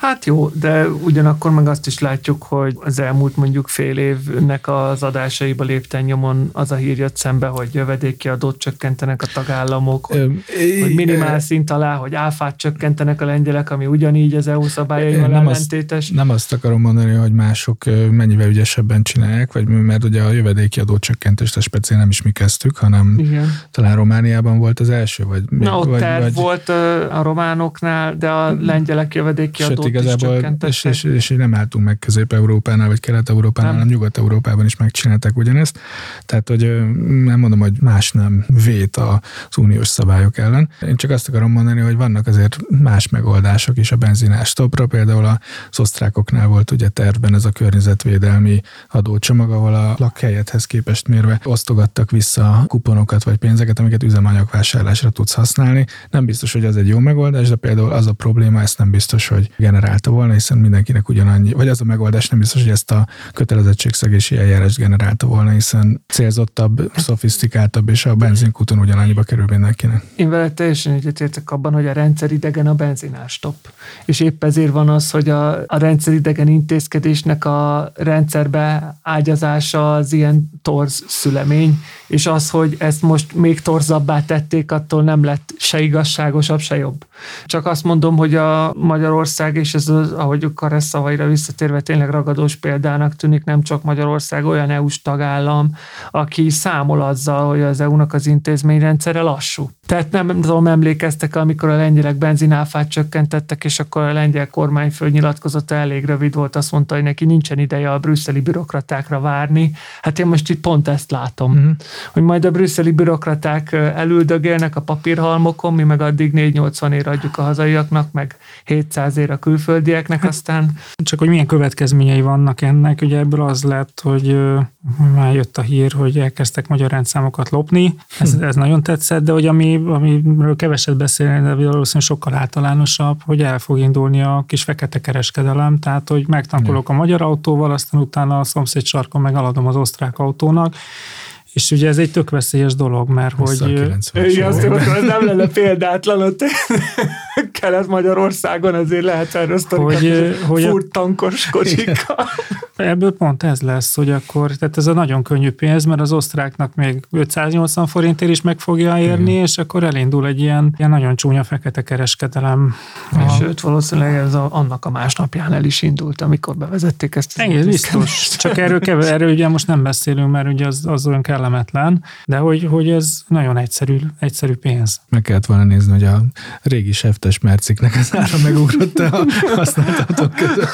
A: Hát jó, de ugyanakkor meg azt is látjuk, hogy az elmúlt mondjuk fél évnek az adásaiba lépten nyomon az a hír jött szembe, hogy jövedéki adót csökkentenek a tagállamok, hogy, hogy minimál szint alá, hogy áfát csökkentenek a lengyelek, ami ugyanígy az EU szabályaival ellentétes.
C: Azt, nem azt akarom mondani, hogy mások mennyivel ügyesebben csinálják, vagy mert ugye a jövedéki adó csökkentést a speciál nem is mi kezdtük, hanem, talán Romániában volt az első, vagy...
A: Na, ott
C: vagy,
A: terv
C: vagy,
A: volt a románoknál, de a lengyelek jövedéki
C: Sőt,
A: adót is
C: igazából,
A: csökkentettek.
C: és, és, és, nem álltunk meg Közép-Európánál, vagy Kelet-Európánál,
A: Nem.
C: hanem Nyugat-Európában is megcsinálták ugyanezt. Tehát, hogy nem mondom, hogy más nem vét az uniós szabályok ellen. Én csak azt akarom mondani, hogy vannak azért más megoldások is a benzinás stopra. Például az osztrákoknál volt ugye tervben ez a környezetvédelmi adócsomag, ahol a lakhelyethez képest mérve osztogattak vissza kuponokat vagy pénzeket, amiket üzemanyagvásárlásra tudsz használni. Nem biztos, hogy az egy jó megoldás, de például az a probléma, ezt nem biztos, hogy generálta volna, hiszen mindenkinek ugyanannyi, vagy az a megoldás nem biztos, hogy ezt a kötelezettségszegési eljárást generálta volna, hiszen célzottabb, szofisztikáltabb, és a benzinkúton ugyanannyiba kerül mindenkinek.
A: Én vele teljesen egyetértek abban, hogy a rendszer idegen a benzinástop. És épp ezért van az, hogy a, a rendszer idegen intézkedésnek a rendszerbe ágyazása az ilyen torz szülemény, és az, hogy ezt most még torzabbá tették, attól nem lett se igazságosabb, se jobb. Csak azt mondom, hogy a Magyarország, és ez az, ahogy Karesz szavaira visszatérve tényleg ragadós példának tűnik, nem csak Magyarország, olyan EU-s tagállam, aki számol azzal, hogy az EU-nak az intézményrendszere lassú. Tehát nem, nem tudom, emlékeztek, amikor a lengyelek benzináfát csökkentettek, és akkor a lengyel kormány nyilatkozata elég rövid volt, azt mondta, hogy neki nincsen ideje a brüsszeli bürokratákra várni. Hát én most itt pont ezt látom, mm. hogy majd a brüsszeli bürokraták elüldögélnek a papírhalmokon, mi meg addig 480 ér adjuk a hazaiaknak, meg 700 ér a külföldieknek, aztán...
B: Csak hogy milyen következményei vannak ennek, ugye ebből az lett, hogy már jött a hír, hogy elkezdtek magyar rendszámokat lopni, ez, ez nagyon tetszett, de hogy ami, amiről keveset beszélni, de valószínűleg sokkal általánosabb, hogy el fog indulni a kis fekete kereskedelem, tehát hogy megtankolok a magyar autóval, aztán utána a szomszéd sarkon meg eladom az osztrák autónak, és ugye ez egy tök veszélyes dolog, mert
C: Vissza a
B: hogy...
C: 90-es
A: Igen, azt mondom, ez nem lenne példátlan, ott Kelet-Magyarországon azért lehet erről
B: Hogy,
A: hogy,
B: hogy a-
A: furt tankos kocsikkal.
B: Ebből pont ez lesz, hogy akkor, tehát ez a nagyon könnyű pénz, mert az osztráknak még 580 forintért is meg fogja érni, és akkor elindul egy ilyen, ilyen nagyon csúnya fekete kereskedelem.
A: És Sőt, valószínűleg ez a, annak a másnapján el is indult, amikor bevezették ezt.
B: Egész biztos. Csak erről, keve, erről ugye most nem beszélünk, mert ugye az, az olyan kellemetlen, de hogy, hogy ez nagyon egyszerű, egyszerű pénz.
C: Meg kellett volna nézni, hogy a régi seftes merciknek az ára megugrott a használt autók között.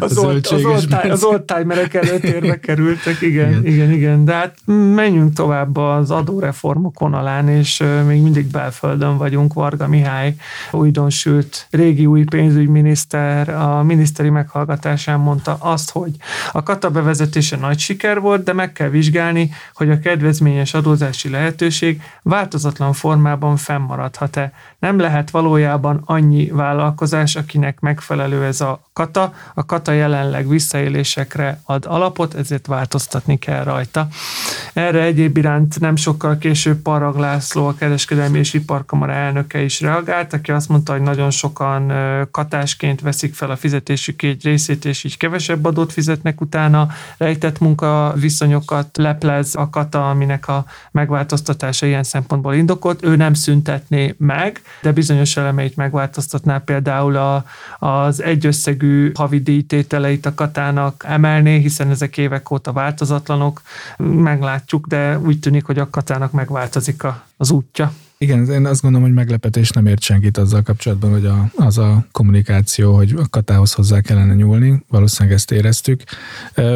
A: Az,
C: A
A: old, az,
C: zöldséges
A: old, time- az oldtimerek előtérbe kerültek, igen, igen, igen, igen. De hát menjünk tovább az adóreformok vonalán, és még mindig belföldön vagyunk. Varga Mihály újdonsült régi új pénzügyminiszter a miniszteri meghallgatásán mondta azt, hogy a kata bevezetése nagy siker volt, de meg kell vizsgálni, hogy a kedvezményes adózási lehetőség változatlan formában fennmaradhat-e. Nem lehet valójában annyi vállalkozás, akinek megfelelő ez a kata. A kata jelenleg visszaélésekre ad alapot, ezért változtatni kell rajta. Erre egyéb iránt nem sokkal később Parag László, a Kereskedelmi és Iparkamara elnöke is reagált, aki azt mondta, hogy nagyon sokan katásként veszik fel a fizetésük egy részét, és így kevesebb adót fizetnek utána, rejtett munka viszonyokat leplez a kata, aminek a megváltoztatása ilyen szempontból indokolt. Ő nem szüntetné meg, de bizonyos elemeit megváltoztatná például a, az egyösszegű havidíjtételeit a katának emelné, hiszen ezek évek óta változatlanok. Meglátjuk, de úgy tűnik, hogy a katának megváltozik a, az útja.
C: Igen, én azt gondolom, hogy meglepetés nem ért senkit azzal kapcsolatban, hogy a, az a kommunikáció, hogy a katához hozzá kellene nyúlni, valószínűleg ezt éreztük.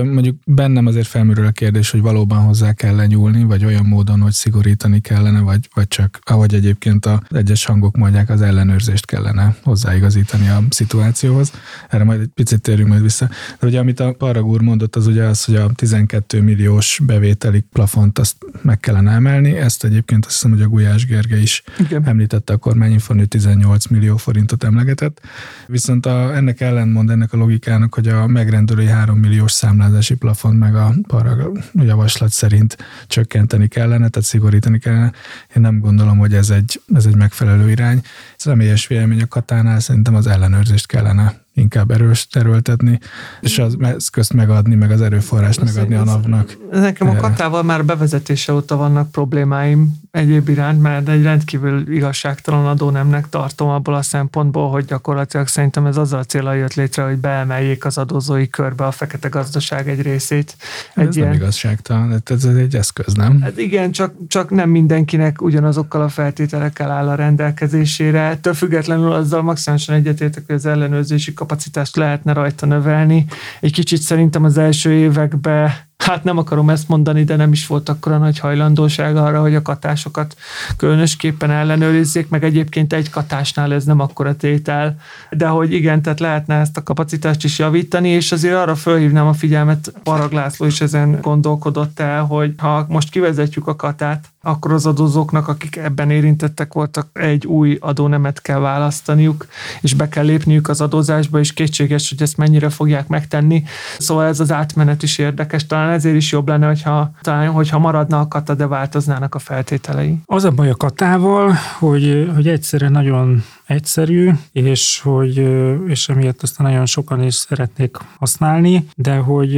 C: Mondjuk bennem azért felmerül a kérdés, hogy valóban hozzá kell nyúlni, vagy olyan módon, hogy szigorítani kellene, vagy, vagy csak, ahogy egyébként az egyes hangok mondják, az ellenőrzést kellene hozzáigazítani a szituációhoz. Erre majd egy picit térjünk majd vissza. De ugye amit a Parag úr mondott, az ugye az, hogy a 12 milliós bevételi plafont azt meg kellene emelni. Ezt egyébként azt hiszem, hogy a Gulyás Gergely is
A: Igen.
C: említette a kormányinfon, hogy 18 millió forintot emlegetett. Viszont a, ennek ellentmond ennek a logikának, hogy a megrendelői 3 milliós számlázási plafon meg a parag javaslat szerint csökkenteni kellene, tehát szigorítani kellene. Én nem gondolom, hogy ez egy, ez egy megfelelő irány. Személyes vélemény a katánál szerintem az ellenőrzést kellene inkább erős terültetni, és az eszközt megadni, meg az erőforrást megadni a NAV-nak.
A: Nekem a katával már bevezetése óta vannak problémáim, egyéb iránt, mert egy rendkívül igazságtalan adónemnek tartom abból a szempontból, hogy gyakorlatilag szerintem ez azzal a célra jött létre, hogy beemeljék az adózói körbe a fekete gazdaság egy részét.
C: Egy ez ilyen... nem igazságtalan, ez, egy eszköz, nem?
A: Hát igen, csak, csak nem mindenkinek ugyanazokkal a feltételekkel áll a rendelkezésére. Ettől függetlenül azzal maximálisan egyetértek, hogy az ellenőrzési kapacitást lehetne rajta növelni. Egy kicsit szerintem az első években hát nem akarom ezt mondani, de nem is volt akkora nagy hajlandóság arra, hogy a katásokat különösképpen ellenőrizzék, meg egyébként egy katásnál ez nem akkora tétel, de hogy igen, tehát lehetne ezt a kapacitást is javítani, és azért arra fölhívnám a figyelmet, Parag László is ezen gondolkodott el, hogy ha most kivezetjük a katát, akkor az adózóknak, akik ebben érintettek voltak, egy új adónemet kell választaniuk, és be kell lépniük az adózásba, és kétséges, hogy ezt mennyire fogják megtenni. Szóval ez az átmenet is érdekes. Talán ezért is jobb lenne, hogyha, talán, hogyha maradna a kata, de változnának a feltételei.
B: Az a baj a katával, hogy, hogy egyszerre nagyon egyszerű, és hogy és emiatt aztán nagyon sokan is szeretnék használni, de hogy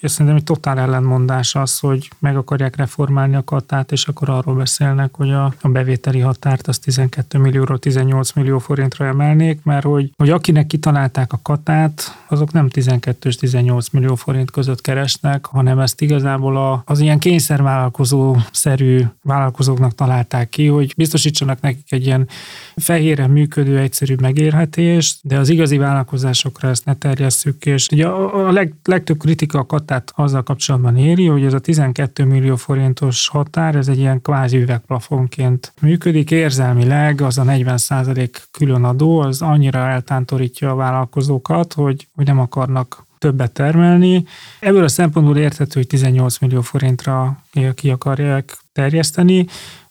B: és szerintem egy totál ellenmondás az, hogy meg akarják reformálni a katát, és akkor arról beszélnek, hogy a, a bevételi határt az 12 millióról 18 millió forintra emelnék, mert hogy, hogy akinek kitalálták a katát, azok nem 12 és 18 millió forint között keresnek, hanem ezt igazából a, az ilyen kényszervállalkozó szerű vállalkozóknak találták ki, hogy biztosítsanak nekik egy ilyen fehére működő, egyszerű megérhetést, de az igazi vállalkozásokra ezt ne terjesszük, és ugye a leg, legtöbb kritika a katát azzal kapcsolatban éri, hogy ez a 12 millió forintos határ, ez egy ilyen kvázi üvegplafonként működik, érzelmileg az a 40% külön adó, az annyira eltántorítja a vállalkozókat, hogy, hogy nem akarnak többet termelni. Ebből a szempontból érthető, hogy 18 millió forintra ki akarják terjeszteni.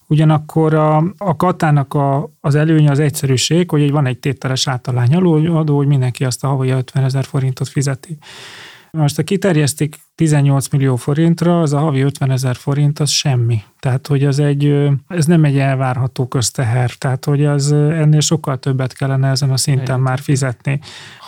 B: Ugyanakkor a, a katának a, az előnye az egyszerűség, hogy van egy tételes általány adó, hogy mindenki azt a havai 50 ezer forintot fizeti. Most ha kiterjesztik 18 millió forintra, az a havi 50 ezer forint, az semmi. Tehát, hogy ez, egy, ez nem egy elvárható közteher, tehát, hogy az ennél sokkal többet kellene ezen a szinten már fizetni.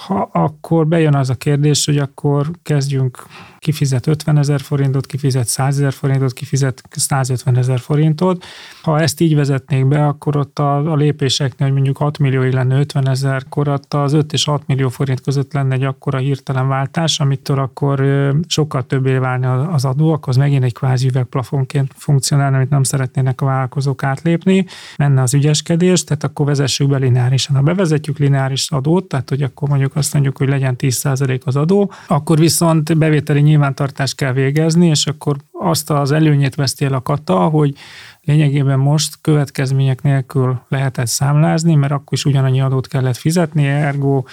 B: Ha akkor bejön az a kérdés, hogy akkor kezdjünk, kifizet 50 ezer forintot, kifizet 100 ezer forintot, kifizet 150 ezer forintot. Ha ezt így vezetnék be, akkor ott a, a lépéseknél, hogy mondjuk 6 millió lenne 50 ezer, akkor ott az 5 és 6 millió forint között lenne egy akkora hirtelen váltás, amitől akkor sokkal többé válni az adó, akkor az megint egy kvázi üvegplafonként funkcionálna, amit nem szeretnének a vállalkozók átlépni, menne az ügyeskedés, tehát akkor vezessük be lineárisan. Ha bevezetjük lineáris adót, tehát hogy akkor mondjuk azt mondjuk, hogy legyen 10% az adó, akkor viszont bevételi nyilvántartást kell végezni, és akkor azt az előnyét veszti el a kata, hogy lényegében most következmények nélkül lehetett számlázni, mert akkor is ugyanannyi adót kellett fizetni, ergo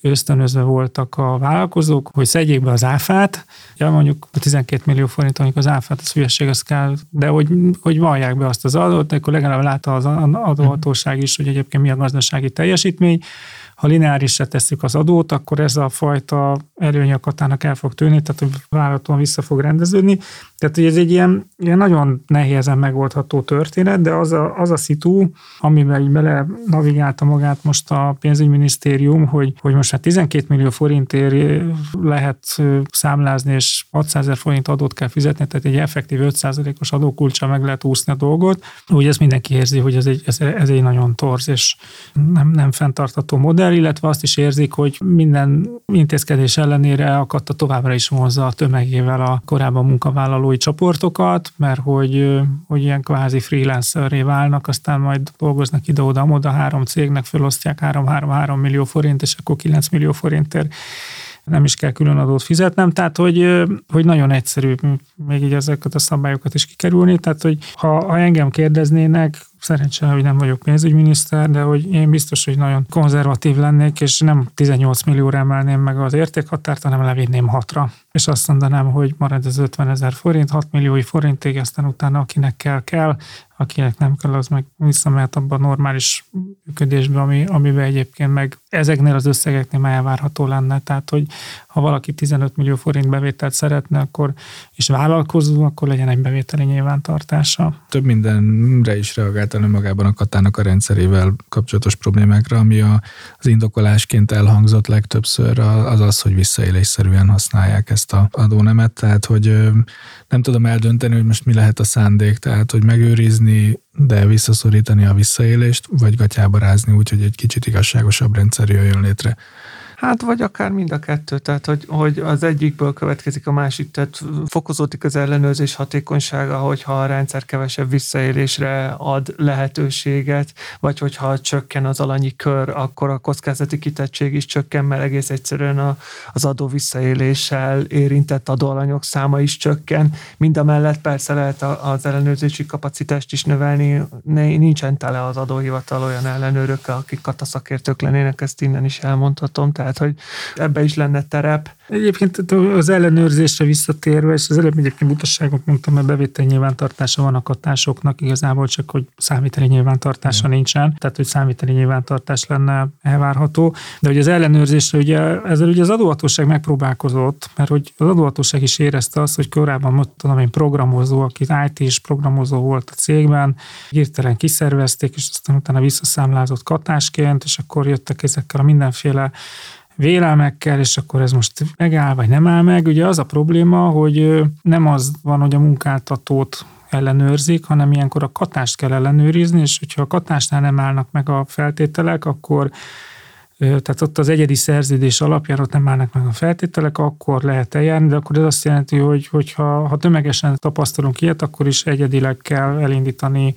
B: ösztönözve voltak a vállalkozók, hogy szedjék be az áfát, ja, mondjuk a 12 millió forint, amikor az áfát, az hülyeség, az kell, de hogy, hogy vallják be azt az adót, akkor legalább látta az adóhatóság is, hogy egyébként mi a gazdasági teljesítmény, ha lineárisra tesszük az adót, akkor ez a fajta előny a el fog tűnni, tehát hogy vállalaton vissza fog rendeződni. Tehát, hogy ez egy ilyen, ilyen nagyon nehézen megoldható történet, de az a, az a szitu, amiben így bele navigálta magát most a pénzügyminisztérium, hogy, hogy most már 12 millió forintért lehet számlázni, és 600 ezer forint adót kell fizetni, tehát egy effektív 5%-os adókulcsa meg lehet úszni a dolgot. Úgy ezt mindenki érzi, hogy ez egy, ez, ez egy nagyon torz és nem, nem fenntartató modell, illetve azt is érzik, hogy minden intézkedés ellenére akadta továbbra is vonzza a tömegével a korábban munkavállaló kutatói csoportokat, mert hogy, hogy ilyen kvázi freelancerré válnak, aztán majd dolgoznak ide-oda-oda, három cégnek felosztják 3-3-3 millió forint, és akkor 9 millió forintért nem is kell külön adót fizetnem, tehát hogy, hogy nagyon egyszerű még így ezeket a szabályokat is kikerülni, tehát hogy ha, ha engem kérdeznének, szerencsére, hogy nem vagyok pénzügyminiszter, de hogy én biztos, hogy nagyon konzervatív lennék, és nem 18 millióra emelném meg az értékhatárt, hanem levinném hatra. És azt mondanám, hogy marad az 50 ezer forint, 6 milliói forintig, aztán utána akinek kell, kell, akinek nem kell, az meg visszamehet abba a normális működésbe, ami, amiben egyébként meg ezeknél az összegeknél már elvárható lenne. Tehát, hogy ha valaki 15 millió forint bevételt szeretne, akkor és vállalkozó, akkor legyen egy bevételi nyilvántartása.
C: Több mindenre is reagált önmagában a katának a rendszerével kapcsolatos problémákra, ami a, az indokolásként elhangzott legtöbbször az az, hogy visszaélésszerűen használják ezt a adónemet, tehát hogy nem tudom eldönteni, hogy most mi lehet a szándék, tehát hogy megőrizni de visszaszorítani a visszaélést, vagy gatyába rázni, úgyhogy egy kicsit igazságosabb rendszer jöjjön létre.
A: Hát vagy akár mind a kettő, tehát hogy, hogy az egyikből következik a másik, tehát fokozódik az ellenőrzés hatékonysága, hogyha a rendszer kevesebb visszaélésre ad lehetőséget, vagy hogyha csökken az alanyi kör, akkor a kockázati kitettség is csökken, mert egész egyszerűen a, az adó visszaéléssel érintett adóalanyok száma is csökken. Mind a mellett persze lehet az ellenőrzési kapacitást is növelni, nincsen tele az adóhivatal olyan ellenőrökkel, akik kataszakértők lennének, ezt innen is elmondhatom, tehát tehát hogy ebbe is lenne terep.
B: Egyébként az ellenőrzésre visszatérve, és az előbb egyébként mutasságot mondtam, mert bevétel nyilvántartása van a katásoknak, igazából csak, hogy számítani nyilvántartása ja. nincsen, tehát hogy számítani nyilvántartás lenne elvárható. De hogy az ellenőrzésre, ugye ezzel ugye az adóhatóság megpróbálkozott, mert hogy az adóhatóság is érezte azt, hogy korábban mondtam, én programozó, aki IT-s programozó volt a cégben, hirtelen kiszervezték, és aztán utána visszaszámlázott katásként, és akkor jöttek ezekkel a mindenféle vélelmekkel, és akkor ez most megáll, vagy nem áll meg. Ugye az a probléma, hogy nem az van, hogy a munkáltatót ellenőrzik, hanem ilyenkor a katást kell ellenőrizni, és hogyha a katásnál nem állnak meg a feltételek, akkor tehát ott az egyedi szerződés alapján ott nem állnak meg a feltételek, akkor lehet eljárni, de akkor ez azt jelenti, hogy hogyha, ha tömegesen tapasztalunk ilyet, akkor is egyedileg kell elindítani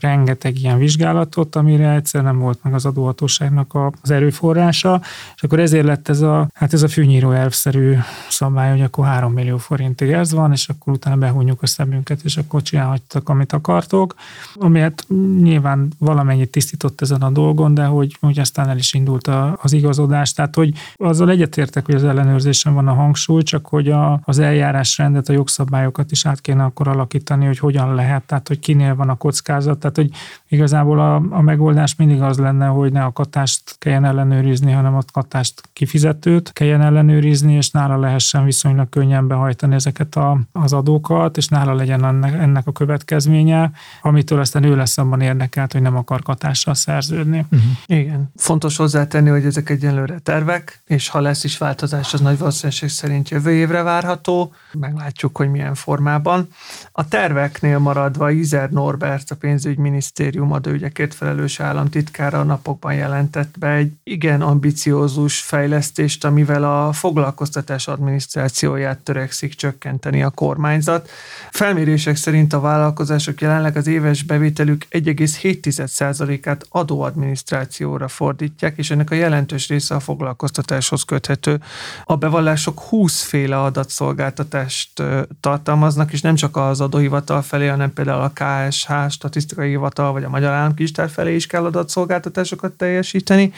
B: rengeteg ilyen vizsgálatot, amire egyszer nem volt meg az adóhatóságnak az erőforrása, és akkor ezért lett ez a, hát ez a fűnyíró elvszerű szabály, hogy akkor 3 millió forintig ez van, és akkor utána behúnyjuk a szemünket, és akkor csinálhattak, amit akartok, ami hát nyilván valamennyit tisztított ezen a dolgon, de hogy, hogy aztán el is indult a, az igazodás, tehát hogy azzal egyetértek, hogy az ellenőrzésen van a hangsúly, csak hogy a, az eljárásrendet, a jogszabályokat is át kéne akkor alakítani, hogy hogyan lehet, tehát hogy kinél van a kockázat, tehát, hogy igazából a, a megoldás mindig az lenne, hogy ne a katást kelljen ellenőrizni, hanem a katást kifizetőt kelljen ellenőrizni, és nála lehessen viszonylag könnyen behajtani ezeket a, az adókat, és nála legyen ennek, ennek a következménye, amitől aztán ő lesz abban érdekelt, hogy nem akar katással szerződni.
A: Uh-huh. Igen. Fontos hozzátenni, hogy ezek egyenlőre tervek, és ha lesz is változás, az nagy valószínűség szerint jövő évre várható. Meglátjuk, hogy milyen formában. A terveknél maradva Izer Norbert, a pénzügyi pénzügyminisztérium adóügyekért felelős államtitkára napokban jelentett be egy igen ambiciózus fejlesztést, amivel a foglalkoztatás adminisztrációját törekszik csökkenteni a kormányzat. Felmérések szerint a vállalkozások jelenleg az éves bevételük 1,7%-át adóadminisztrációra fordítják, és ennek a jelentős része a foglalkoztatáshoz köthető. A bevallások 20 féle adatszolgáltatást tartalmaznak, és nem csak az adóhivatal felé, hanem például a KSH, statisztikai statisztikai hivatal vagy a Magyar Államkincstár felé is kell adatszolgáltatásokat teljesíteni,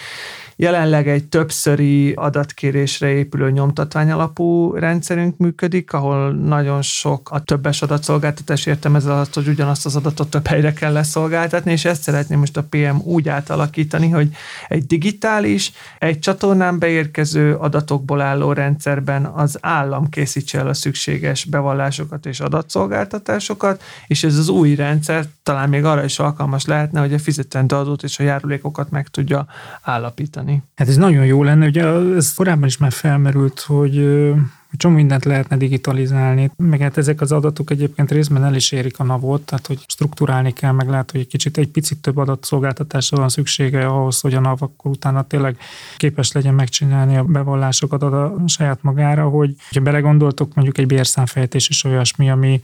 A: Jelenleg egy többszöri adatkérésre épülő nyomtatvány alapú rendszerünk működik, ahol nagyon sok a többes adatszolgáltatás értem ez alatt, hogy ugyanazt az adatot több helyre kell leszolgáltatni, és ezt szeretném most a PM úgy átalakítani, hogy egy digitális, egy csatornán beérkező adatokból álló rendszerben az állam készítse el a szükséges bevallásokat és adatszolgáltatásokat, és ez az új rendszer talán még arra is alkalmas lehetne, hogy a fizetendő adót és a járulékokat meg tudja állapítani csinálni.
B: Hát ez nagyon jó lenne, ugye ez korábban is már felmerült, hogy csomó mindent lehetne digitalizálni, meg hát ezek az adatok egyébként részben el is érik a navot, tehát hogy strukturálni kell, meg lehet, hogy egy kicsit egy picit több adatszolgáltatásra van szüksége ahhoz, hogy a NAV akkor utána tényleg képes legyen megcsinálni a bevallásokat a saját magára, hogy ha belegondoltok, mondjuk egy bérszámfejtés is olyasmi, ami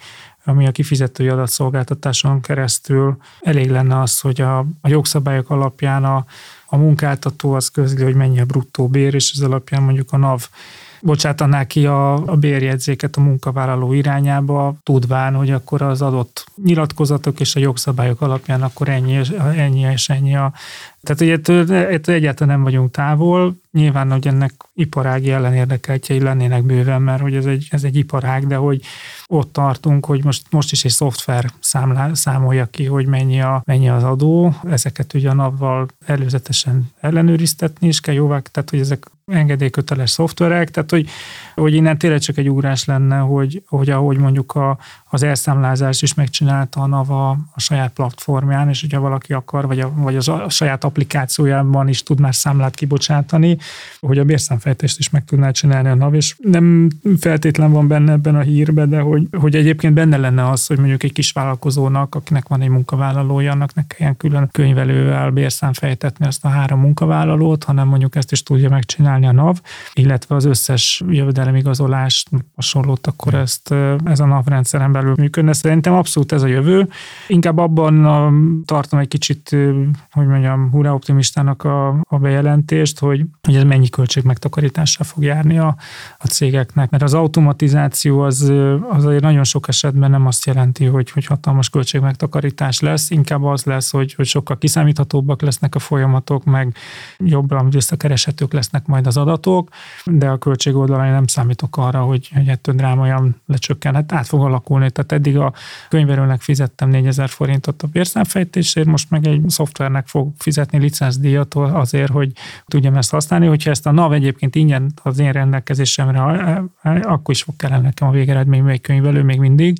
B: ami a kifizetői adatszolgáltatáson keresztül elég lenne az, hogy a, a jogszabályok alapján a, a munkáltató az közli, hogy mennyi a bruttó bér, és ez alapján mondjuk a NAV bocsátaná ki a, a bérjegyzéket a munkavállaló irányába, tudván, hogy akkor az adott nyilatkozatok és a jogszabályok alapján akkor ennyi, ennyi és ennyi a tehát ugye ettől, ettől egyáltalán nem vagyunk távol, nyilván, hogy ennek iparági ellenérdekeltjei lennének bőven, mert hogy ez egy, ez egy iparág, de hogy ott tartunk, hogy most, most is egy szoftver számlá, számolja ki, hogy mennyi, a, mennyi az adó, ezeket ugye a napval előzetesen ellenőriztetni is kell jóvá, tehát hogy ezek engedélyköteles szoftverek, tehát hogy, hogy innen tényleg csak egy ugrás lenne, hogy, hogy ahogy mondjuk a, az elszámlázást is megcsinálta a NAVA a saját platformján, és hogyha valaki akar, vagy a, vagy az a saját applikációjában is tud már számlát kibocsátani, hogy a bérszámfejtést is meg tudná csinálni a NAV, és nem feltétlen van benne ebben a hírben, de hogy, hogy egyébként benne lenne az, hogy mondjuk egy kis vállalkozónak, akinek van egy munkavállalója, annak ne kelljen külön könyvelővel bérszámfejtetni azt a három munkavállalót, hanem mondjuk ezt is tudja megcsinálni a NAV, illetve az összes jövedelemigazolást, hasonlót, akkor ezt ez a rendszeren belül működne. Szerintem abszolút ez a jövő. Inkább abban a, tartom egy kicsit, hogy mondjam, hurrá optimistának a, a bejelentést, hogy, hogy ez mennyi költség megtakarítással fog járni a, a cégeknek. Mert az automatizáció az, az azért nagyon sok esetben nem azt jelenti, hogy, hogy hatalmas költség megtakarítás lesz, inkább az lesz, hogy, hogy sokkal kiszámíthatóbbak lesznek a folyamatok, meg jobban visszakereshetők lesznek majd az adatok, de a költség oldalán nem számítok arra, hogy, hogy ettől drámaian lecsökken. Hát át fog alakulni. Tehát eddig a könyvelőnek fizettem 4000 forintot a bérszámfejtésért, most meg egy szoftvernek fog fizetni licencdíjat azért, hogy tudjam ezt használni. Hogyha ezt a NAV egyébként ingyen az én rendelkezésemre, akkor is fog kellene nekem a végeredmény még könyvelő még mindig,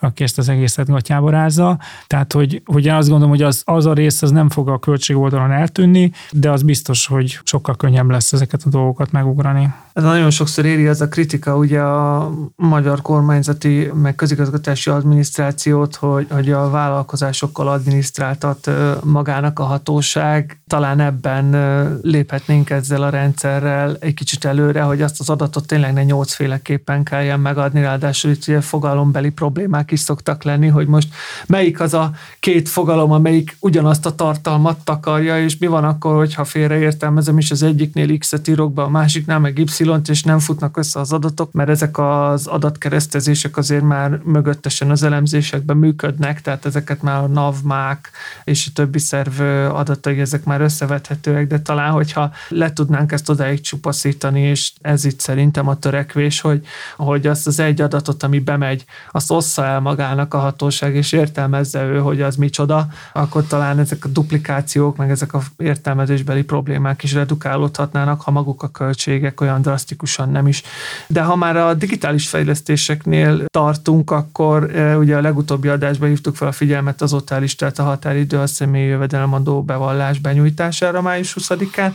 B: aki ezt az egészet gatyába rázza. Tehát, hogy, hogy én azt gondolom, hogy az, az a rész az nem fog a költség oldalon eltűnni, de az biztos, hogy sokkal könnyebb lesz ezeket a dolgokat megugrani.
A: Ez nagyon sokszor éri az a kritika ugye a magyar kormányzati, meg közigazgatási adminisztrációt, hogy, hogy a vállalkozásokkal adminisztráltat magának a hatóság. Talán ebben léphetnénk ezzel a rendszerrel egy kicsit előre, hogy azt az adatot tényleg ne nyolcféleképpen kelljen megadni, ráadásul itt ugye fogalombeli problémák is szoktak lenni, hogy most melyik az a két fogalom, amelyik ugyanazt a tartalmat takarja, és mi van akkor, hogyha félreértelmezem, és az egyiknél X-et írok be, a másiknál meg Y y és nem futnak össze az adatok, mert ezek az adatkeresztezések azért már mögöttesen az elemzésekben működnek, tehát ezeket már a NAVMák és a többi szerv adatai, ezek már összevethetőek, de talán, hogyha le tudnánk ezt odáig csupaszítani, és ez itt szerintem a törekvés, hogy, hogy azt az egy adatot, ami bemegy, azt ossza el magának a hatóság, és értelmezze ő, hogy az micsoda, akkor talán ezek a duplikációk, meg ezek a értelmezésbeli problémák is redukálódhatnának, ha maguk a költségek olyan drasztikusan nem is. De ha már a digitális fejlesztéseknél tartunk, akkor e, ugye a legutóbbi adásban hívtuk fel a figyelmet az tehát a határidő a személyi jövedelemadó bevallás benyújtására május 20-án.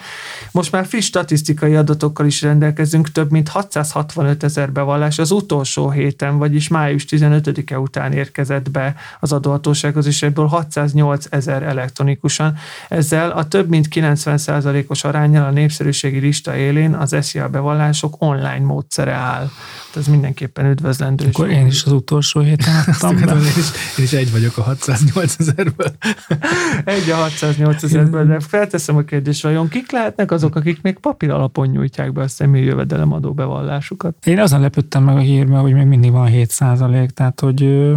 A: Most már friss statisztikai adatokkal is rendelkezünk, több mint 665 ezer bevallás az utolsó héten, vagyis május 15-e után érkezett be az adóhatósághoz, és ebből 608 ezer elektronikusan. Ezzel a több mint 90%-os arányjal a népszerűségi lista élén az SZIA bevallások online módszere áll. Ez mindenképpen üdvözlendő.
B: Akkor én is az utolsó héten adtam be.
C: Én is, én is egy vagyok a 608 ezerből.
A: egy a 608 ezerből, de felteszem a kérdést, vajon kik lehetnek azok, akik még papír alapon nyújtják be a személyi jövedelemadó bevallásukat?
B: Én azon lepődtem meg a hírben, hogy még mindig van 7 százalék, tehát hogy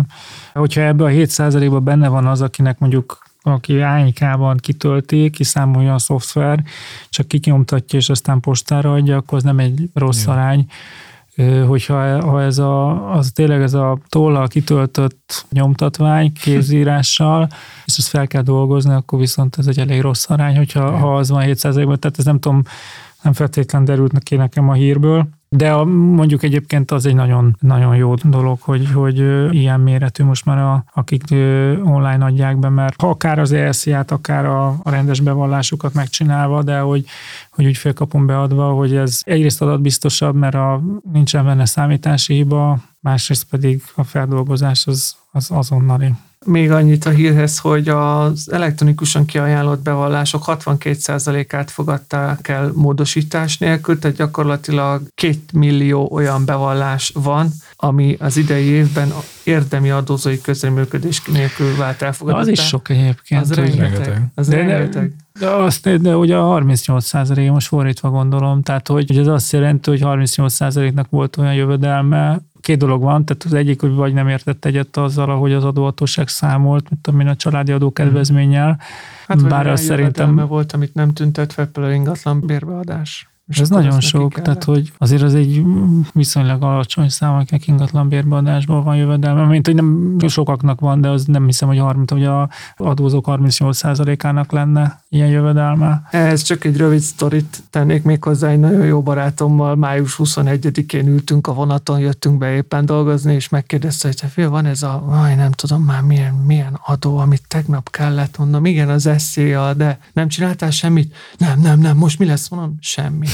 B: hogyha ebbe a 7 százalékban benne van az, akinek mondjuk aki ányikában kitölti, kiszámolja a szoftver, csak kinyomtatja, és aztán postára adja, akkor az nem egy rossz Jó. arány hogyha ha ez a, az tényleg ez a tollal kitöltött nyomtatvány kézírással, és ezt fel kell dolgozni, akkor viszont ez egy elég rossz arány, hogyha ha az van 7%-ban, tehát ez nem tudom, nem feltétlen derült ki nekem a hírből. De a, mondjuk egyébként az egy nagyon, nagyon jó dolog, hogy, hogy ilyen méretű most már a, akik online adják be, mert ha akár az ESZ-ját, akár a, a rendes bevallásukat megcsinálva, de hogy, hogy úgy félkapom beadva, hogy ez egyrészt adatbiztosabb, mert a, nincsen benne számítási hiba, másrészt pedig a feldolgozás az, az azonnali.
A: Még annyit a hírhez, hogy az elektronikusan kiajánlott bevallások 62%-át fogadták el módosítás nélkül, tehát gyakorlatilag két millió olyan bevallás van, ami az idei évben érdemi adózói közreműködés nélkül vált elfogadott.
B: Az is sok egyébként.
A: Az rengeteg. Az de, rengeteg.
B: De, azt, de ugye a 38 százalék, most fordítva gondolom, tehát hogy, hogy ez azt jelenti, hogy 38 százaléknak volt olyan jövedelme, két dolog van, tehát az egyik, hogy vagy nem értett egyet azzal, ahogy az adóhatóság számolt, mint amin a családi adókedvezménnyel.
A: Hát, Bár az szerintem... volt, amit nem tüntet fel, például ingatlan bérbeadás.
B: És ez nagyon sok, tehát hogy azért az egy viszonylag alacsony szám, akinek ingatlan bérbeadásból van jövedelme, mint hogy nem sokaknak van, de az nem hiszem, hogy 30, hogy a adózók 38%-ának lenne ilyen jövedelme.
A: Ez csak egy rövid sztorit tennék még hozzá, egy nagyon jó barátommal május 21-én ültünk a vonaton, jöttünk be éppen dolgozni, és megkérdezte, hogy fia, van ez a, aj, nem tudom már milyen, milyen adó, amit tegnap kellett, mondom, igen, az SZIA, de nem csináltál semmit? Nem, nem, nem, most mi lesz? Mondom, semmi.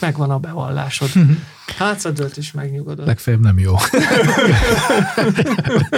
A: Megvan a bevallásod. Hátszadölt is megnyugodott.
C: Legfeljebb nem jó.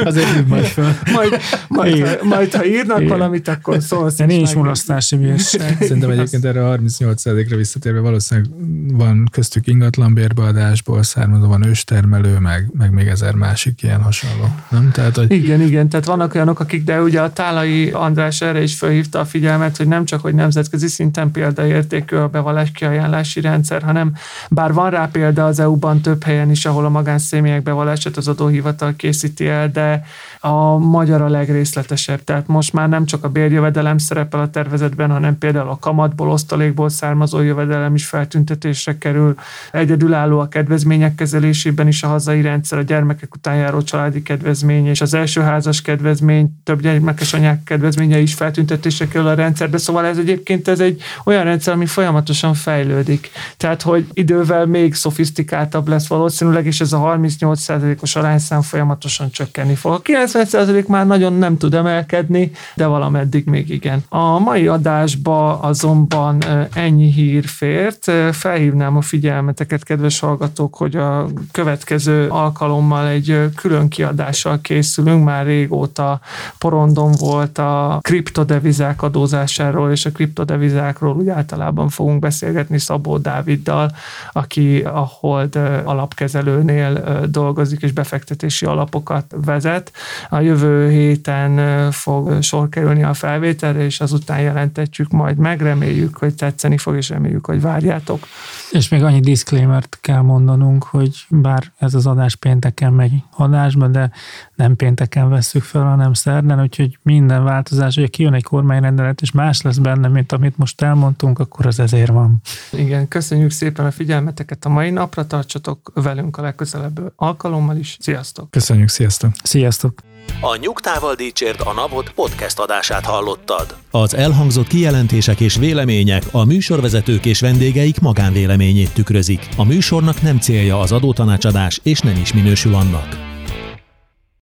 C: Azért hív majd föl.
A: Majd, majd, ha, majd ha írnak
B: Igen.
A: valamit, akkor szólsz.
B: De nincs
A: meg-
B: mulasztási bírság.
C: Szerintem egyébként erre a 38%-ra visszatérve valószínűleg van köztük ingatlan bérbeadásból származó, van őstermelő, meg, meg még ezer másik ilyen hasonló. Nem? Tehát, hogy
A: Igen, igen, tehát vannak olyanok, akik, de ugye a Tálai András erre is felhívta a figyelmet, hogy nem csak, hogy nemzetközi szinten példaértékű a bevallás kiajánlási rendszer, hanem bár van rá példa az EU-ban több helyen is, ahol a magánszemélyek bevallását az adóhivatal készíti el, de a magyar a legrészletesebb. Tehát most már nem csak a bérjövedelem szerepel a tervezetben, hanem például a kamatból, osztalékból származó jövedelem is feltüntetésre kerül. Egyedülálló a kedvezmények kezelésében is a hazai rendszer, a gyermekek után járó családi kedvezmény és az első házas kedvezmény, több gyermekes anyák kedvezménye is feltüntetésre kerül a rendszerbe. Szóval ez egyébként ez egy olyan rendszer, ami folyamatosan fejlődik. Tehát, hogy idővel még szofisztikáltabb lesz valószínűleg, és ez a 38%-os arányszám folyamatosan csökkenni fog. A 90% már nagyon nem tud emelkedni, de valameddig még igen. A mai adásba azonban ennyi hír fért. Felhívnám a figyelmeteket, kedves hallgatók, hogy a következő alkalommal egy külön kiadással készülünk. Már régóta porondon volt a kriptodevizák adózásáról, és a kriptodevizákról úgy általában fogunk beszélgetni Szabó Dáviddal, aki a Hold alapkezelőnél dolgozik, és befektetési alapokat vezet. A jövő héten fog sor kerülni a felvételre, és azután jelentetjük majd meg. Reméljük, hogy tetszeni fog, és reméljük, hogy várjátok.
B: És még annyi disclaimert kell mondanunk, hogy bár ez az adás pénteken megy adásba, de nem pénteken vesszük fel, hanem szerdán, úgyhogy minden változás, hogy kijön egy kormányrendelet, és más lesz benne, mint amit most elmondtunk, akkor az ezért van.
A: Igen, köszönjük szépen a figyelmeteket a mai napra, tartsatok velünk a legközelebb alkalommal is. Sziasztok!
C: köszönjük, sziasztok!
B: Sziasztok!
D: A Nyugtával Dícsért a Napot podcast adását hallottad.
E: Az elhangzott kijelentések és vélemények a műsorvezetők és vendégeik magánvéleményét tükrözik. A műsornak nem célja az adótanácsadás, és nem is minősül annak.